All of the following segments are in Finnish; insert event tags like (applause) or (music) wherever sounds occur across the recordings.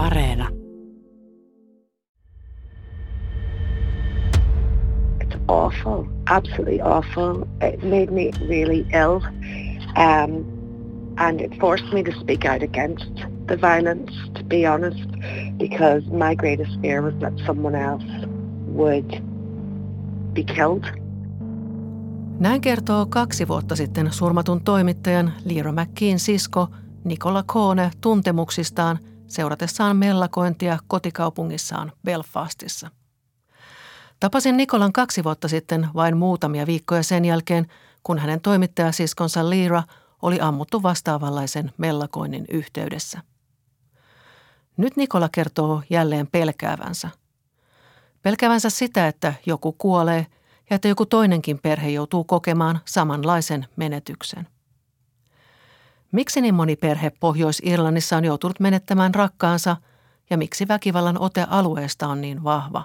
Areena. It's awful, absolutely awful. It made me really ill. Um, and it forced me to speak out against the violence, to be honest, because my greatest fear was that someone else would be killed. Näin kertoo kaksi vuotta sitten surmatun toimittajan Liiro McKean sisko Nikola Koone tuntemuksistaan seuratessaan mellakointia kotikaupungissaan Belfastissa. Tapasin Nikolan kaksi vuotta sitten vain muutamia viikkoja sen jälkeen, kun hänen toimittajasiskonsa Liira oli ammuttu vastaavanlaisen mellakoinnin yhteydessä. Nyt Nikola kertoo jälleen pelkäävänsä. Pelkäävänsä sitä, että joku kuolee ja että joku toinenkin perhe joutuu kokemaan samanlaisen menetyksen. Miksi niin moni perhe Pohjois-Irlannissa on joutunut menettämään rakkaansa ja miksi väkivallan ote alueesta on niin vahva?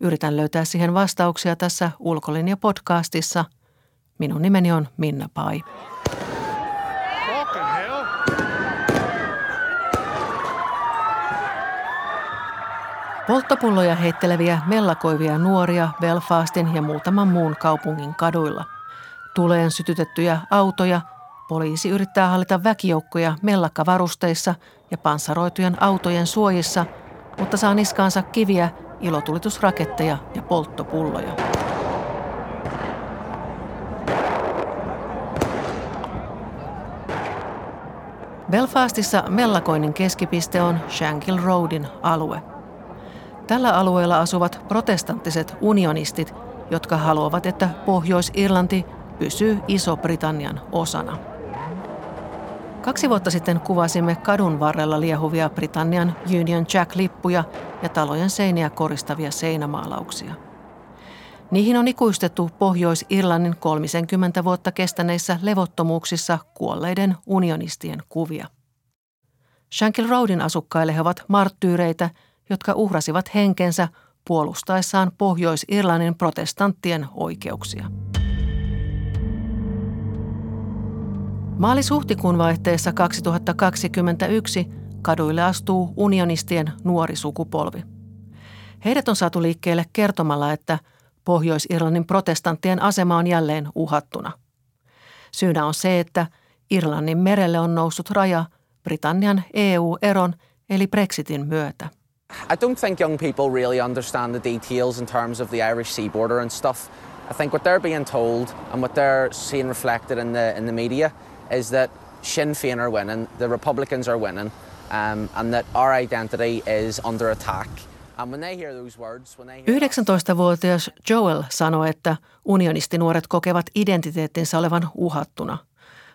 Yritän löytää siihen vastauksia tässä Ulkolinja-podcastissa. Minun nimeni on Minna Pai. Polttopulloja heitteleviä mellakoivia nuoria Belfastin ja muutaman muun kaupungin kaduilla. Tuleen sytytettyjä autoja, poliisi yrittää hallita väkijoukkoja mellakkavarusteissa ja panssaroitujen autojen suojissa, mutta saa niskaansa kiviä, ilotulitusraketteja ja polttopulloja. Belfastissa mellakoinnin keskipiste on Shankill Roadin alue – Tällä alueella asuvat protestanttiset unionistit, jotka haluavat, että Pohjois-Irlanti pysyy Iso-Britannian osana. Kaksi vuotta sitten kuvasimme kadun varrella liehuvia Britannian Union Jack-lippuja ja talojen seiniä koristavia seinämaalauksia. Niihin on ikuistettu Pohjois-Irlannin 30 vuotta kestäneissä levottomuuksissa kuolleiden unionistien kuvia. Shankill Roadin asukkaille he ovat marttyyreitä – jotka uhrasivat henkensä puolustaessaan Pohjois-Irlannin protestanttien oikeuksia. Maalis-huhtikuun vaihteessa 2021 kaduille astuu unionistien nuori sukupolvi. Heidät on saatu liikkeelle kertomalla, että Pohjois-Irlannin protestanttien asema on jälleen uhattuna. Syynä on se, että Irlannin merelle on noussut raja Britannian EU-eron eli Brexitin myötä – I don't think young people really understand the details in terms of the Irish sea border and stuff. I think what they're being told and what they're seeing reflected in the in the media is that Sinn Féin are winning, the Republicans are winning, um, and that our identity is under attack. 19-vuotias Joel sanoi, että unionistinuoret kokevat identiteettinsä olevan uhattuna.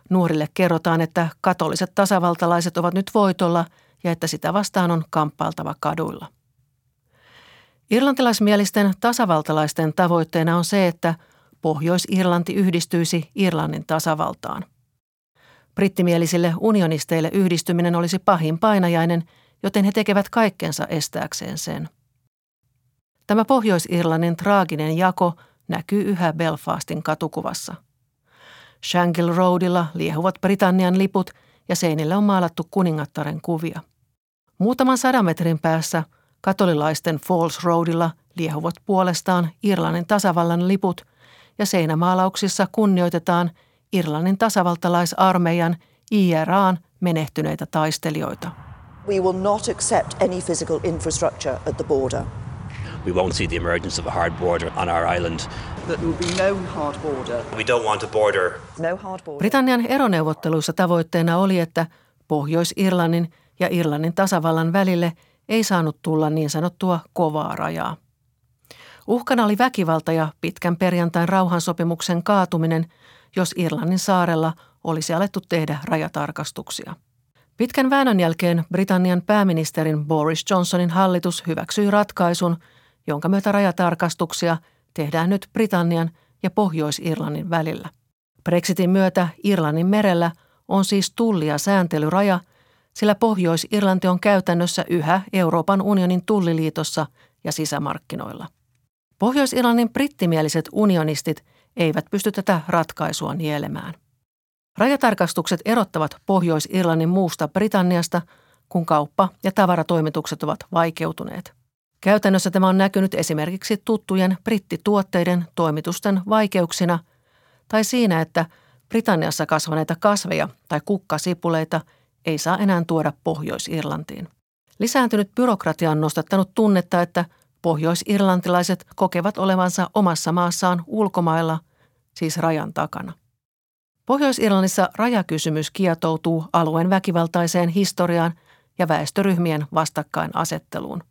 Nuorille kerrotaan, että katoliset tasavaltalaiset ovat nyt voitolla – ja että sitä vastaan on kamppailtava kaduilla. Irlantilaismielisten tasavaltalaisten tavoitteena on se, että Pohjois-Irlanti yhdistyisi Irlannin tasavaltaan. Brittimielisille unionisteille yhdistyminen olisi pahin painajainen, joten he tekevät kaikkensa estääkseen sen. Tämä Pohjois-Irlannin traaginen jako näkyy yhä Belfastin katukuvassa. Shankill Roadilla liehuvat Britannian liput ja seinille on maalattu kuningattaren kuvia. Muutaman sadan metrin päässä katolilaisten Falls Roadilla liehuvat puolestaan Irlannin tasavallan liput ja seinämaalauksissa kunnioitetaan Irlannin tasavaltalaisarmeijan IRAan menehtyneitä taistelijoita. We will not accept any physical infrastructure at the border. We won't see the emergence of a hard border on our island. That will be no hard border. We don't want a border. No hard border. Britannian eroneuvotteluissa tavoitteena oli, että Pohjois-Irlannin ja Irlannin tasavallan välille ei saanut tulla niin sanottua kovaa rajaa. Uhkana oli väkivalta ja pitkän perjantain rauhansopimuksen kaatuminen, jos Irlannin saarella olisi alettu tehdä rajatarkastuksia. Pitkän väännön jälkeen Britannian pääministerin Boris Johnsonin hallitus hyväksyi ratkaisun, jonka myötä rajatarkastuksia tehdään nyt Britannian ja Pohjois-Irlannin välillä. Brexitin myötä Irlannin merellä on siis tulli- ja sääntelyraja, sillä Pohjois-Irlanti on käytännössä yhä Euroopan unionin tulliliitossa ja sisämarkkinoilla. Pohjois-Irlannin brittimieliset unionistit eivät pysty tätä ratkaisua nielemään. Rajatarkastukset erottavat Pohjois-Irlannin muusta Britanniasta, kun kauppa- ja tavaratoimitukset ovat vaikeutuneet. Käytännössä tämä on näkynyt esimerkiksi tuttujen brittituotteiden toimitusten vaikeuksina tai siinä, että Britanniassa kasvaneita kasveja tai kukkasipuleita ei saa enää tuoda Pohjois-Irlantiin. Lisääntynyt byrokratia on nostattanut tunnetta, että pohjoisirlantilaiset kokevat olevansa omassa maassaan ulkomailla, siis rajan takana. Pohjois-Irlannissa rajakysymys kietoutuu alueen väkivaltaiseen historiaan ja väestöryhmien vastakkainasetteluun.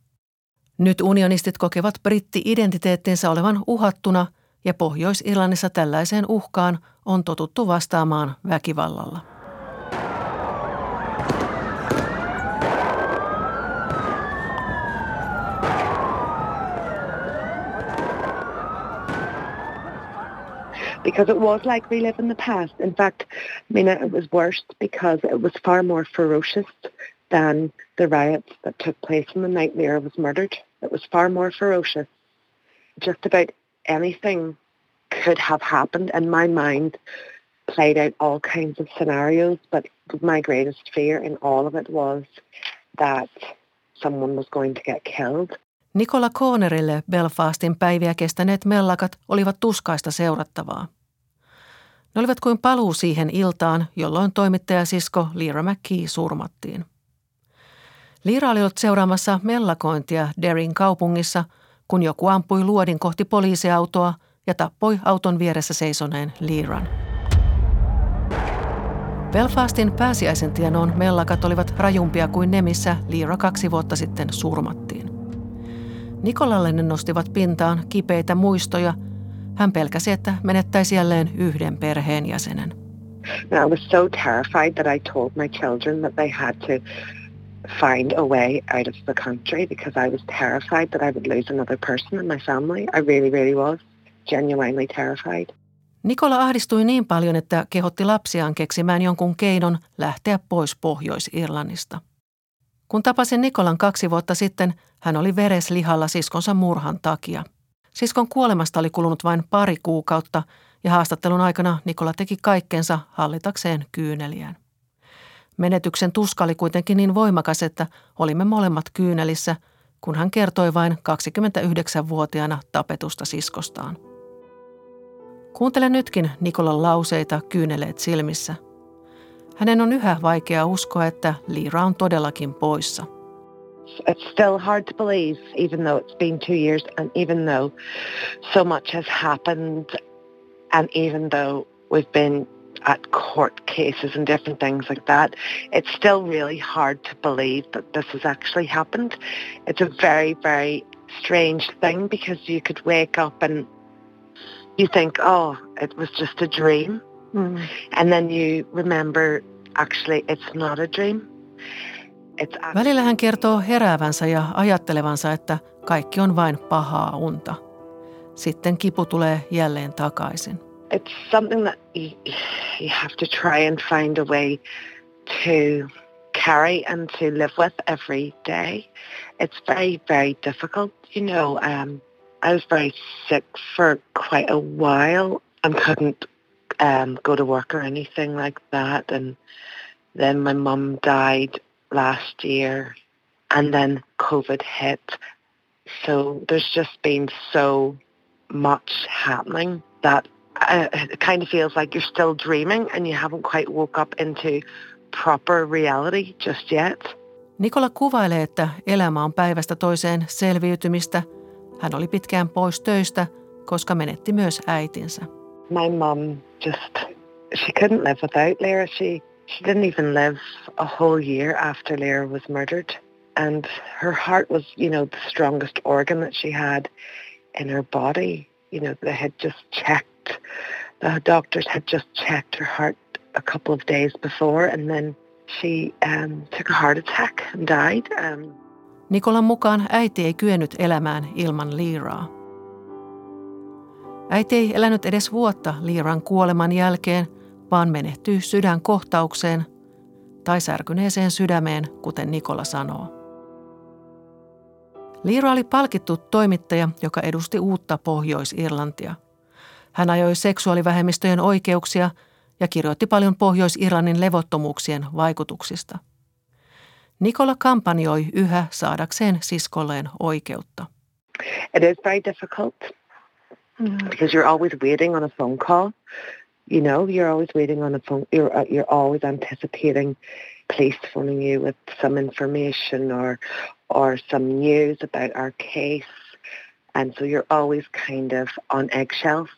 Nyt unionistit kokevat britti-identiteettinsä olevan uhattuna ja Pohjois-Irlannissa tällaiseen uhkaan on totuttu vastaamaan väkivallalla. Because it was like we live in the past. In fact, Mina, it was worse because it was far more ferocious than the riots that took place in the night Lyra was murdered. It was far more ferocious. Just about anything could have happened and my mind played out all kinds of scenarios, but my greatest fear in all of it was that someone was going to get killed. Nikola Koonerille Belfastin päiviä kestäneet mellakat olivat tuskaista seurattavaa. Ne olivat kuin paluu siihen iltaan, jolloin toimittajasisko Lyra McKee surmattiin. Liira oli ollut seuraamassa mellakointia Derin kaupungissa, kun joku ampui luodin kohti poliisiautoa ja tappoi auton vieressä seisoneen Liiran. Belfastin pääsiäisen tienoon mellakat olivat rajumpia kuin ne, missä Liira kaksi vuotta sitten surmattiin. Nikolalle ne nostivat pintaan kipeitä muistoja – hän pelkäsi, että menettäisi jälleen yhden perheenjäsenen. I was so terrified that I told my children that they had to find a way out of the country because I was terrified that I would lose another person in my family. I really, really was genuinely terrified. Nikola ahdistui niin paljon, että kehotti lapsiaan keksimään jonkun keinon lähteä pois Pohjois-Irlannista. Kun tapasin Nikolan kaksi vuotta sitten, hän oli vereslihalla siskonsa murhan takia – Siskon kuolemasta oli kulunut vain pari kuukautta ja haastattelun aikana Nikola teki kaikkensa hallitakseen kyyneliään. Menetyksen tuska oli kuitenkin niin voimakas, että olimme molemmat kyynelissä, kun hän kertoi vain 29-vuotiaana tapetusta siskostaan. Kuuntele nytkin Nikolan lauseita kyyneleet silmissä. Hänen on yhä vaikea uskoa, että Liira on todellakin poissa – it's still hard to believe, even though it's been two years and even though so much has happened and even though we've been at court cases and different things like that, it's still really hard to believe that this has actually happened. It's a very, very strange thing because you could wake up and you think, oh, it was just a dream. Mm. And then you remember, actually, it's not a dream. Välillä hän kertoo heräävänsä ja ajattelevansa, että kaikki on vain pahaa unta. Sitten kipu tulee jälleen takaisin. It's something that you, have to try and find a way to carry and to live with every day. It's very, very difficult. You know, um, I was very sick for quite a while and couldn't um, go to work or anything like that. And then my mum died last year and then COVID hit. So there's just been so much happening that uh, it kind of feels like you're still dreaming and you haven't quite woke up into proper reality just yet. Nikola kuvailee, että elämä on päivästä toiseen selviytymistä. Hän oli pitkään pois töistä, koska menetti myös äitinsä. My mom just, she couldn't live without Lyra. She She didn't even live a whole year after Lyra was murdered. And her heart was, you know, the strongest organ that she had in her body. You know, they had just checked, the doctors had just checked her heart a couple of days before and then she um, took a heart attack and died. Um, Nikolan mukaan äiti ei kyennyt elämään ilman Liiraa. Äiti ei elänyt edes vuotta Liiran kuoleman jälkeen – vaan menehtyy sydänkohtaukseen tai särkyneeseen sydämeen, kuten Nikola sanoo. Liira oli palkittu toimittaja, joka edusti uutta Pohjois-Irlantia. Hän ajoi seksuaalivähemmistöjen oikeuksia ja kirjoitti paljon Pohjois-Irlannin levottomuuksien vaikutuksista. Nikola kampanjoi yhä saadakseen siskolleen oikeutta. It is very difficult because you're always waiting on a phone call. You know, you're always waiting on a phone. You're uh, you're always anticipating police phoning you with some information or or some news about our case, and so you're always kind of on eggshells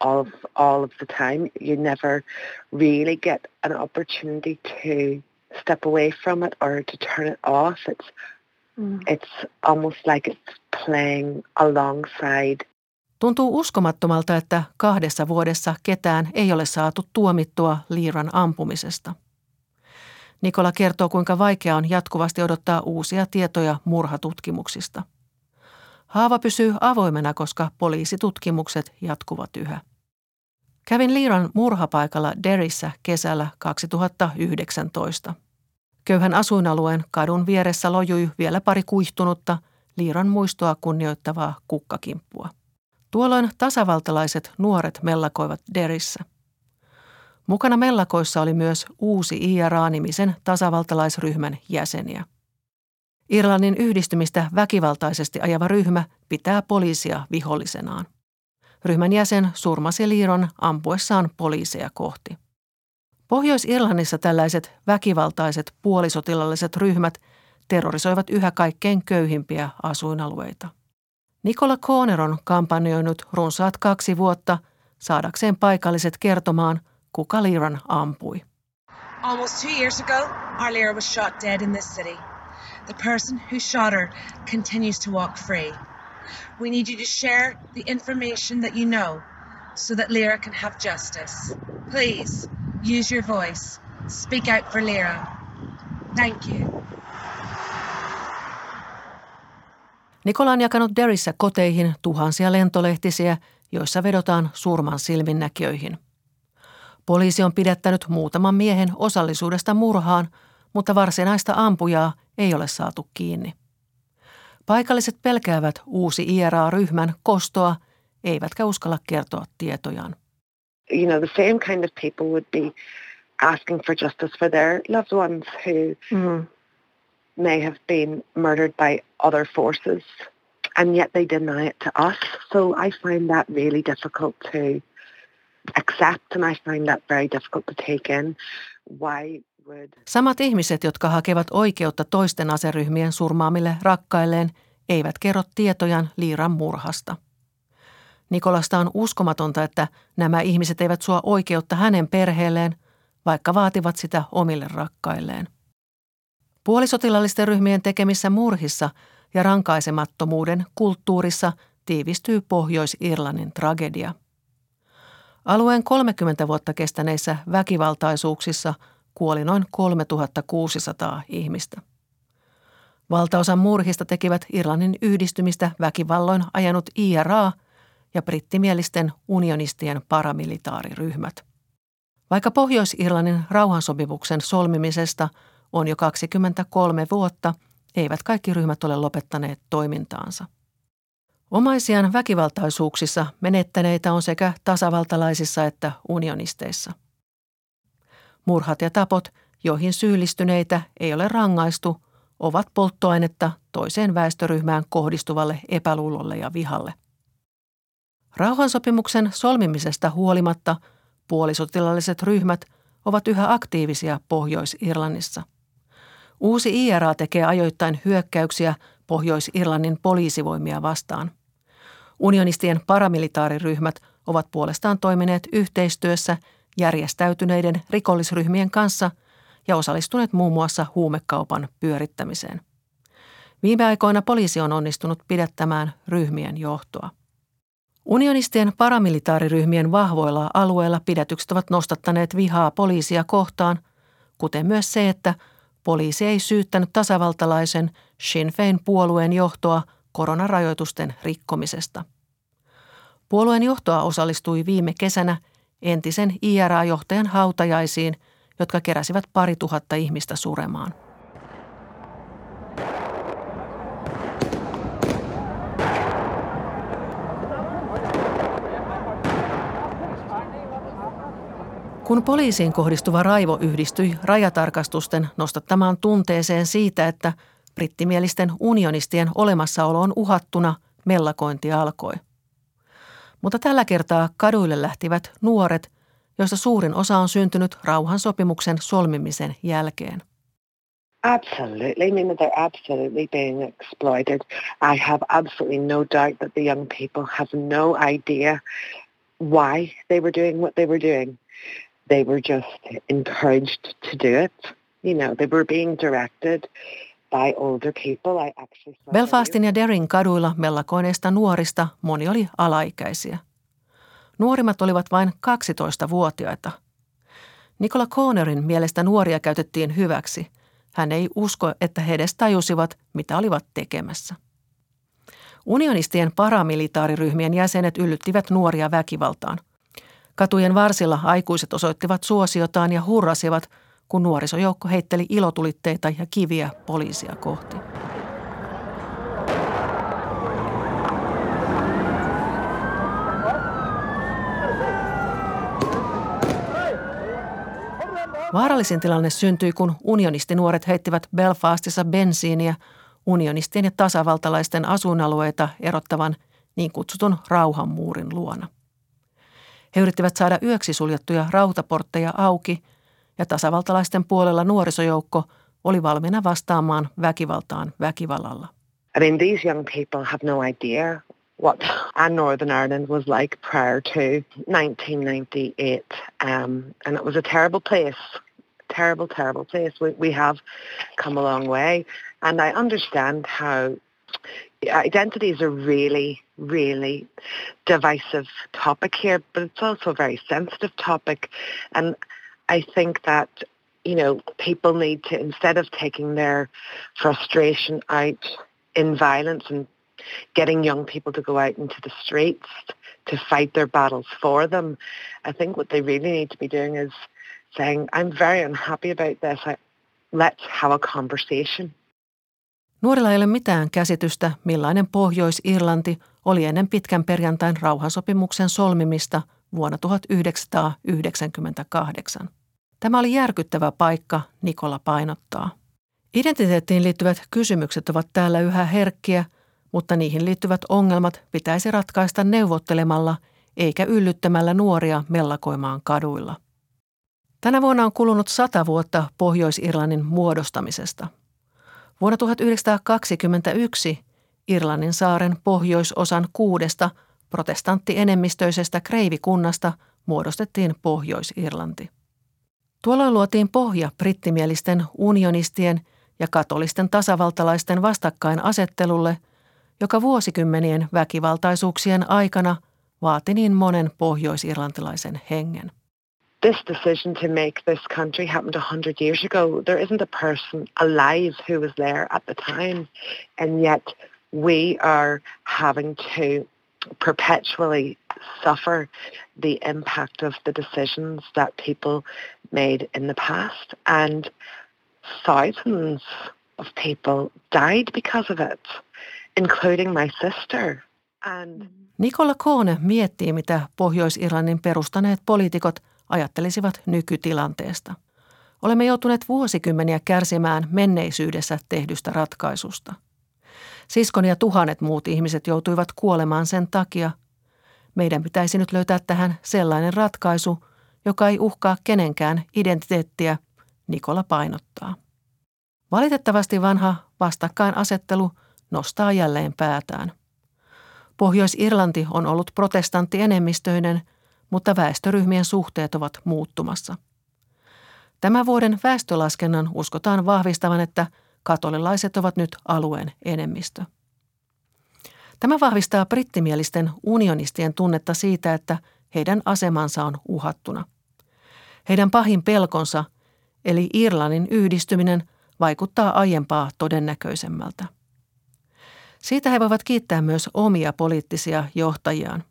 all of all of the time. You never really get an opportunity to step away from it or to turn it off. It's mm. it's almost like it's playing alongside. Tuntuu uskomattomalta, että kahdessa vuodessa ketään ei ole saatu tuomittua Liiran ampumisesta. Nikola kertoo, kuinka vaikea on jatkuvasti odottaa uusia tietoja murhatutkimuksista. Haava pysyy avoimena, koska poliisitutkimukset jatkuvat yhä. Kävin Liiran murhapaikalla Derissä kesällä 2019. Köyhän asuinalueen kadun vieressä lojui vielä pari kuihtunutta Liiran muistoa kunnioittavaa kukkakimppua. Tuolloin tasavaltalaiset nuoret mellakoivat Derissä. Mukana mellakoissa oli myös uusi IRA-nimisen tasavaltalaisryhmän jäseniä. Irlannin yhdistymistä väkivaltaisesti ajava ryhmä pitää poliisia vihollisenaan. Ryhmän jäsen surmasi Liiron ampuessaan poliiseja kohti. Pohjois-Irlannissa tällaiset väkivaltaiset puolisotilalliset ryhmät terrorisoivat yhä kaikkein köyhimpiä asuinalueita. Nikola Kooner on kampanjoinut runsaat kaksi vuotta saadakseen paikalliset kertomaan, kuka Liiran ampui. Almost two years ago, Arlira was shot dead in this city. The person who shot her continues to walk free. We need you to share the information that you know so that Lyra can have justice. Please use your voice. Speak out for Lyra. Thank you. Nikola on jakanut Derissä koteihin tuhansia lentolehtisiä, joissa vedotaan surman silminnäkijöihin. Poliisi on pidättänyt muutaman miehen osallisuudesta murhaan, mutta varsinaista ampujaa ei ole saatu kiinni. Paikalliset pelkäävät uusi IRA-ryhmän kostoa, eivätkä uskalla kertoa tietojaan. You know, the same kind of people would be asking for justice for their loved ones who mm. May have been murdered by other forces, and yet they deny it to us. So I find that really difficult to accept, and I find that very difficult to take in. Why Samat ihmiset, jotka hakevat oikeutta toisten aseryhmien surmaamille rakkailleen, eivät kerro tietojan Liiran murhasta. Nikolasta on uskomatonta, että nämä ihmiset eivät suo oikeutta hänen perheelleen, vaikka vaativat sitä omille rakkailleen. Puolisotilallisten ryhmien tekemissä murhissa ja rankaisemattomuuden kulttuurissa tiivistyy Pohjois-Irlannin tragedia. Alueen 30 vuotta kestäneissä väkivaltaisuuksissa – kuoli noin 3600 ihmistä. Valtaosan murhista tekivät Irlannin yhdistymistä väkivalloin ajanut IRA ja brittimielisten unionistien paramilitaariryhmät. Vaikka Pohjois-Irlannin rauhansopimuksen solmimisesta on jo 23 vuotta, eivät kaikki ryhmät ole lopettaneet toimintaansa. Omaisiaan väkivaltaisuuksissa menettäneitä on sekä tasavaltalaisissa että unionisteissa – Murhat ja tapot, joihin syyllistyneitä ei ole rangaistu, ovat polttoainetta toiseen väestöryhmään kohdistuvalle epäluulolle ja vihalle. Rauhansopimuksen solmimisesta huolimatta puolisotilalliset ryhmät ovat yhä aktiivisia Pohjois-Irlannissa. Uusi IRA tekee ajoittain hyökkäyksiä Pohjois-Irlannin poliisivoimia vastaan. Unionistien paramilitaariryhmät ovat puolestaan toimineet yhteistyössä – järjestäytyneiden rikollisryhmien kanssa ja osallistuneet muun muassa huumekaupan pyörittämiseen. Viime aikoina poliisi on onnistunut pidättämään ryhmien johtoa. Unionistien paramilitaariryhmien vahvoilla alueilla pidätykset ovat nostattaneet vihaa poliisia kohtaan, kuten myös se, että poliisi ei syyttänyt tasavaltalaisen Sinn Fein puolueen johtoa koronarajoitusten rikkomisesta. Puolueen johtoa osallistui viime kesänä entisen IRA-johtajan hautajaisiin, jotka keräsivät pari tuhatta ihmistä suremaan. Kun poliisiin kohdistuva raivo yhdistyi rajatarkastusten nostattamaan tunteeseen siitä, että brittimielisten unionistien olemassaolo on uhattuna, mellakointi alkoi. Mutta tällä kertaa kaduille lähtivät nuoret, joista suurin osa on syntynyt rauhansopimuksen solmimisen jälkeen. Absolutely. I mean, they're absolutely being exploited. I have absolutely no doubt that the young people have no idea why they were doing what they were doing. They were just encouraged to do it. You know, they were being directed by older people. I actually Belfastin ja Derin kaduilla mellakoineista nuorista moni oli alaikäisiä. Nuorimmat olivat vain 12-vuotiaita. Nikola Cornerin mielestä nuoria käytettiin hyväksi – hän ei usko, että he edes tajusivat, mitä olivat tekemässä. Unionistien paramilitaariryhmien jäsenet yllyttivät nuoria väkivaltaan. Katujen varsilla aikuiset osoittivat suosiotaan ja hurrasivat, kun nuorisojoukko heitteli ilotulitteita ja kiviä poliisia kohti. Vaarallisin tilanne syntyi, kun unionistinuoret heittivät Belfastissa bensiiniä unionistien ja tasavaltalaisten asuinalueita erottavan niin kutsutun rauhanmuurin luona. He yrittivät saada yöksi suljettuja rautaportteja auki ja tasavaltalaisten puolella nuorisojoukko oli valmiina vastaamaan väkivaltaan väkivallalla. I mean, these young people have no idea what (laughs) Northern Ireland was like prior to 1998. Um, and it was a terrible place, terrible, terrible place. We, we have come a long way. And I understand how identity is a really, really divisive topic here, but it's also a very sensitive topic. And I think that, you know, people need to, instead of taking their frustration out in violence and getting young people to go out into the streets to fight their battles for them. I think what they really need to be doing is saying, I'm very unhappy about this. I, let's have a conversation. Nuorilla ei ole mitään käsitystä, millainen Pohjois-Irlanti oli ennen pitkän perjantain rauhansopimuksen solmimista vuonna 1998. Tämä oli järkyttävä paikka, Nikola painottaa. Identiteettiin liittyvät kysymykset ovat täällä yhä herkkiä – mutta niihin liittyvät ongelmat pitäisi ratkaista neuvottelemalla eikä yllyttämällä nuoria mellakoimaan kaduilla. Tänä vuonna on kulunut sata vuotta Pohjois-Irlannin muodostamisesta. Vuonna 1921 Irlannin saaren pohjoisosan kuudesta protestanttienemmistöisestä kreivikunnasta muodostettiin Pohjois-Irlanti. Tuolloin luotiin pohja brittimielisten unionistien ja katolisten tasavaltalaisten vastakkainasettelulle – joka vuosikymmenien väkivaltaisuuksien aikana vaati niin monen pohjoisirlantilaisen hengen. This decision to make this country happened a hundred years ago. There isn't a person alive who was there at the time, and yet we are having to perpetually suffer the impact of the decisions that people made in the past, and thousands of people died because of it including my sister. And Nikola Koone miettii, mitä Pohjois-Irlannin perustaneet poliitikot ajattelisivat nykytilanteesta. Olemme joutuneet vuosikymmeniä kärsimään menneisyydessä tehdystä ratkaisusta. Siskon ja tuhannet muut ihmiset joutuivat kuolemaan sen takia. Meidän pitäisi nyt löytää tähän sellainen ratkaisu, joka ei uhkaa kenenkään identiteettiä, Nikola painottaa. Valitettavasti vanha vastakkainasettelu – nostaa jälleen päätään. Pohjois-Irlanti on ollut protestanttienemmistöinen, väestöryhmien suhteet ovat muuttumassa. Tämän vuoden väestölaskennan uskotaan vahvistavan, että katolilaiset ovat nyt alueen enemmistö. Tämä vahvistaa brittimielisten unionistien tunnetta siitä, että heidän asemansa on uhattuna. Heidän pahin pelkonsa, eli Irlannin yhdistyminen, vaikuttaa aiempaa todennäköisemmältä. Siitä he voivat kiittää myös omia poliittisia johtajiaan.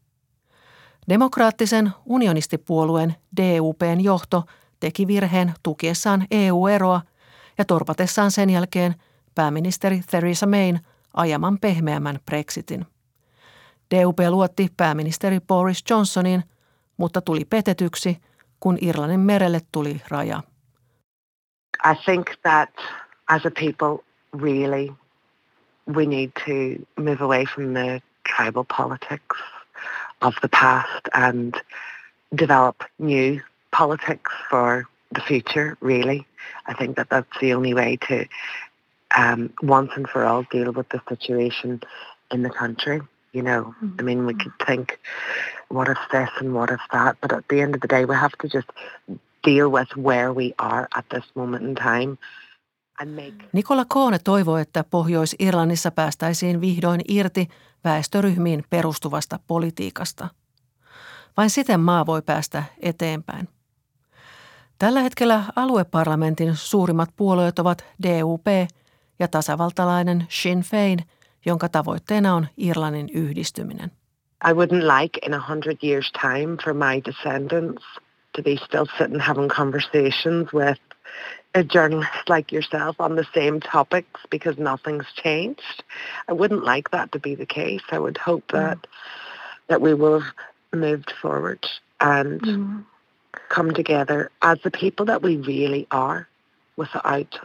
Demokraattisen unionistipuolueen DUPn johto teki virheen tukiessaan EU-eroa ja torpatessaan sen jälkeen pääministeri Theresa Mayn ajaman pehmeämmän Brexitin. DUP luotti pääministeri Boris Johnsonin, mutta tuli petetyksi, kun Irlannin merelle tuli raja. I think that as a people, really, we need to move away from the tribal politics of the past and develop new politics for the future, really. I think that that's the only way to um, once and for all deal with the situation in the country. You know. I mean, we could think, what if this and what if that, but at the end of the day, we have to just deal with where we are at this moment in time. Nikola Koone toivoo, että Pohjois-Irlannissa päästäisiin vihdoin irti väestöryhmiin perustuvasta politiikasta. Vain siten maa voi päästä eteenpäin. Tällä hetkellä alueparlamentin suurimmat puolueet ovat DUP ja tasavaltalainen Sinn Féin, jonka tavoitteena on Irlannin yhdistyminen. I wouldn't like in a hundred years time for my descendants to be still sitting having conversations with a journalist like yourself on the same topics because nothing's changed. I wouldn't like that to be the case. I would hope mm. that that we will have moved forward and mm. come together as the people that we really are without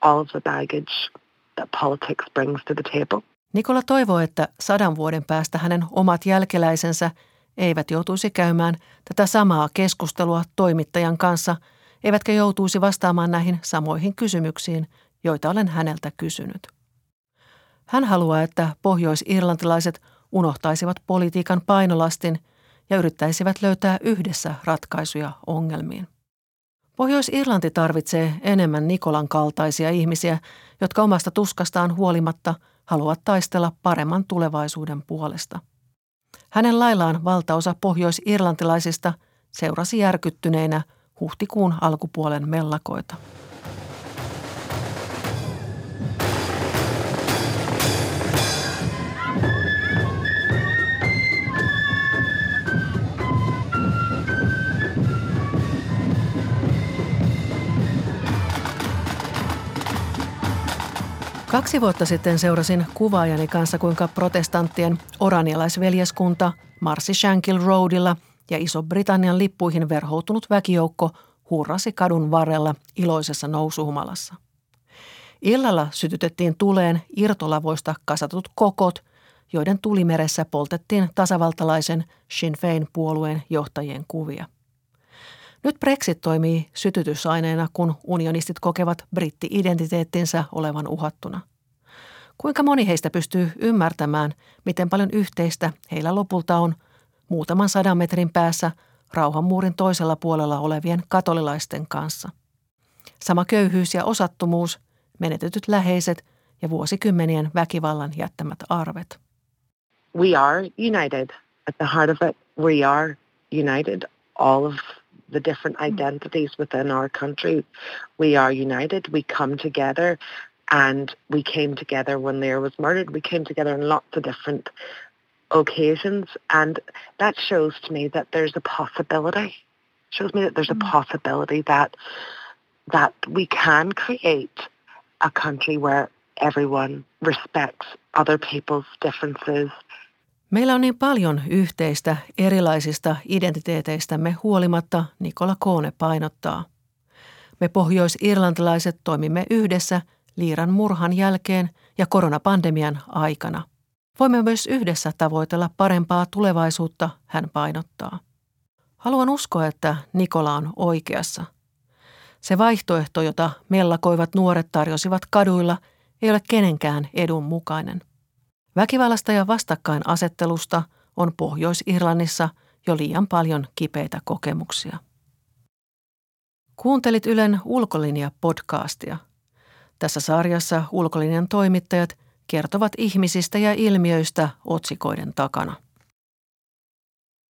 all of the baggage that politics brings to the table. Nikola toivoo, että sadan vuoden päästä hänen omat jälkeläisensä eivät joutuisi käymään tätä samaa keskustelua toimittajan kanssa, eivätkä joutuisi vastaamaan näihin samoihin kysymyksiin, joita olen häneltä kysynyt. Hän haluaa, että pohjois-irlantilaiset unohtaisivat politiikan painolastin ja yrittäisivät löytää yhdessä ratkaisuja ongelmiin. Pohjois-Irlanti tarvitsee enemmän Nikolan kaltaisia ihmisiä, jotka omasta tuskastaan huolimatta haluavat taistella paremman tulevaisuuden puolesta. Hänen laillaan valtaosa pohjois-irlantilaisista seurasi järkyttyneinä huhtikuun alkupuolen mellakoita. Kaksi vuotta sitten seurasin kuvaajani kanssa, kuinka protestanttien oranialaisveljeskunta marssi Shankill Roadilla ja Iso-Britannian lippuihin verhoutunut väkijoukko hurrasi kadun varrella iloisessa nousuhumalassa. Illalla sytytettiin tuleen irtolavoista kasatut kokot, joiden tulimeressä poltettiin tasavaltalaisen Sinn Fein puolueen johtajien kuvia. Nyt Brexit toimii sytytysaineena, kun unionistit kokevat britti-identiteettinsä olevan uhattuna. Kuinka moni heistä pystyy ymmärtämään, miten paljon yhteistä heillä lopulta on muutaman sadan metrin päässä rauhanmuurin toisella puolella olevien katolilaisten kanssa? Sama köyhyys ja osattomuus, menetetyt läheiset ja vuosikymmenien väkivallan jättämät arvet. We are united. At the heart of it, we are united. All of the different mm. identities within our country. We are united. We come together and we came together when Lear was murdered. We came together in lots of different occasions and that shows to me that there's a possibility. Shows me that there's a mm. possibility that that we can create a country where everyone respects other people's differences Meillä on niin paljon yhteistä erilaisista identiteeteistämme huolimatta, Nikola Koone painottaa. Me pohjois-irlantilaiset toimimme yhdessä Liiran murhan jälkeen ja koronapandemian aikana. Voimme myös yhdessä tavoitella parempaa tulevaisuutta, hän painottaa. Haluan uskoa, että Nikola on oikeassa. Se vaihtoehto, jota mellakoivat nuoret tarjosivat kaduilla, ei ole kenenkään edun mukainen. Väkivallasta ja vastakkainasettelusta on Pohjois-Irlannissa jo liian paljon kipeitä kokemuksia. Kuuntelit Ylen Ulkolinja-podcastia. Tässä sarjassa ulkolinjan toimittajat kertovat ihmisistä ja ilmiöistä otsikoiden takana.